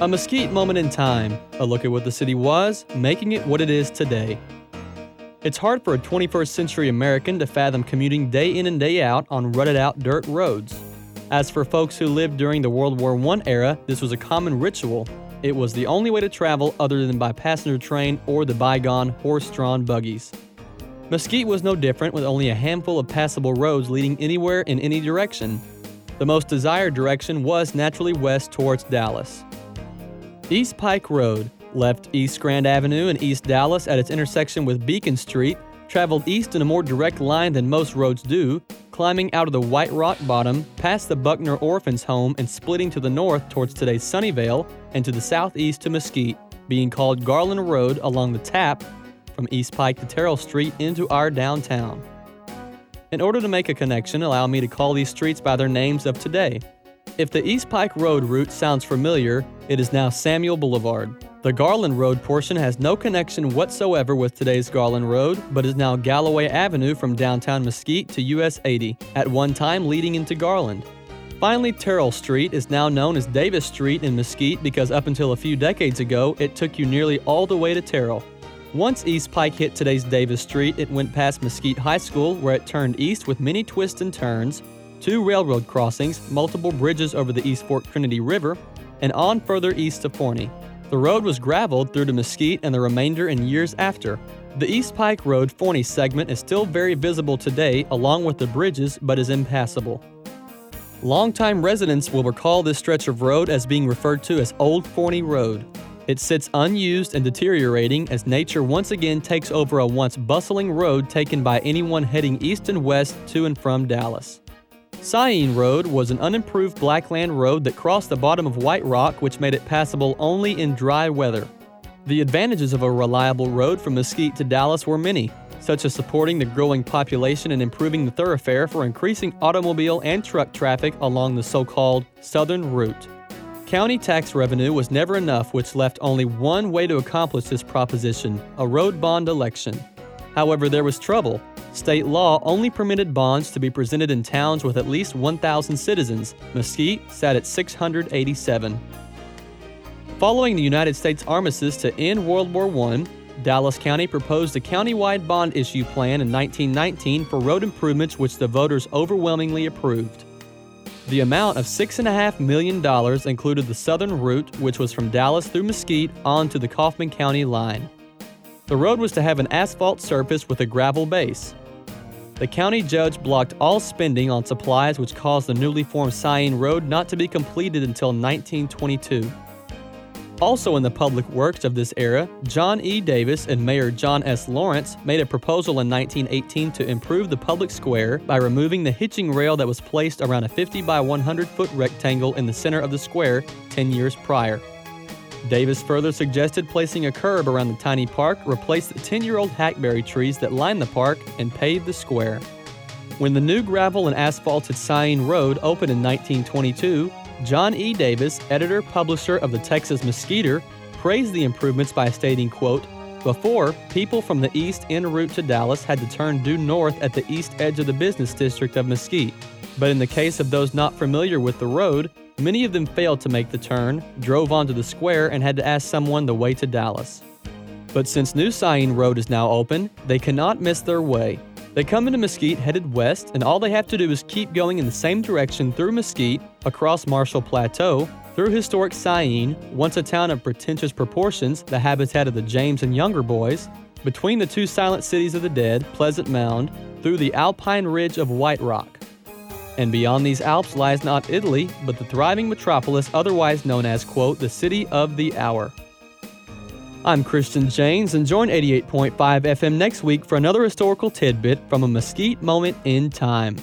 A Mesquite moment in time, a look at what the city was, making it what it is today. It's hard for a 21st century American to fathom commuting day in and day out on rutted out dirt roads. As for folks who lived during the World War I era, this was a common ritual. It was the only way to travel other than by passenger train or the bygone horse drawn buggies. Mesquite was no different with only a handful of passable roads leading anywhere in any direction. The most desired direction was naturally west towards Dallas. East Pike Road left East Grand Avenue in East Dallas at its intersection with Beacon Street, traveled east in a more direct line than most roads do, climbing out of the White Rock bottom, past the Buckner Orphans Home, and splitting to the north towards today's Sunnyvale, and to the southeast to Mesquite, being called Garland Road along the tap from East Pike to Terrell Street into our downtown. In order to make a connection, allow me to call these streets by their names of today. If the East Pike Road route sounds familiar, it is now Samuell Boulevard. The Garland Road portion has no connection whatsoever with today's Garland Road, but is now Galloway Avenue from downtown Mesquite to US 80, at one time leading into Garland. Finally, Terrell Street is now known as Davis Street in Mesquite because up until a few decades ago, it took you nearly all the way to Terrell. Once East Pike hit today's Davis Street, it went past Mesquite High School, where it turned east with many twists and turns, two railroad crossings, multiple bridges over the East Fork Trinity River, and on further east to Forney. The road was graveled through to Mesquite and the remainder in years after. The East Pike Road Forney segment is still very visible today, along with the bridges, but is impassable. Longtime residents will recall this stretch of road as being referred to as Old Forney Road. It sits unused and deteriorating as nature once again takes over a once bustling road taken by anyone heading east and west to and from Dallas. Scyene Road was an unimproved blackland road that crossed the bottom of White Rock, which made it passable only in dry weather. The advantages of a reliable road from Mesquite to Dallas were many, such as supporting the growing population and improving the thoroughfare for increasing automobile and truck traffic along the so called Southern Route. County tax revenue was never enough, which left only one way to accomplish this proposition a road bond election. However, there was trouble. State law only permitted bonds to be presented in towns with at least 1,000 citizens. Mesquite sat at 687. Following the United States armistice to end World War I, Dallas County proposed a countywide bond issue plan in 1919 for road improvements, which the voters overwhelmingly approved. The amount of $6.5 million included the southern route, which was from Dallas through Mesquite onto the Kaufman County line. The road was to have an asphalt surface with a gravel base. The county judge blocked all spending on supplies, which caused the newly formed Scyene Road not to be completed until 1922. Also in the public works of this era, John E. Davis and Mayor John S. Lawrence made a proposal in 1918 to improve the public square by removing the hitching rail that was placed around a 50 by 100 foot rectangle in the center of the square 10 years prior. Davis further suggested placing a curb around the tiny park, replace the 10 year old hackberry trees that line the park, and pave the square. When the new gravel and asphalted Scyene Road opened in 1922, John E. Davis, editor publisher of the Texas Mesquiter, praised the improvements by stating, quote, before, people from the east en route to Dallas had to turn due north at the east edge of the business district of Mesquite. But in the case of those not familiar with the road, many of them failed to make the turn, drove onto the square, and had to ask someone the way to Dallas. But since New Scyene Road is now open, they cannot miss their way. They come into Mesquite headed west, and all they have to do is keep going in the same direction through Mesquite, across Marshall Plateau, through historic Scyene, once a town of pretentious proportions, the habitat of the James and Younger boys, between the two silent cities of the dead, Pleasant Mound, through the alpine ridge of White Rock. And beyond these Alps lies not Italy, but the thriving metropolis otherwise known as, quote, the city of the hour. I'm Christian James, and join 88.5 FM next week for another historical tidbit from a Mesquite moment in time.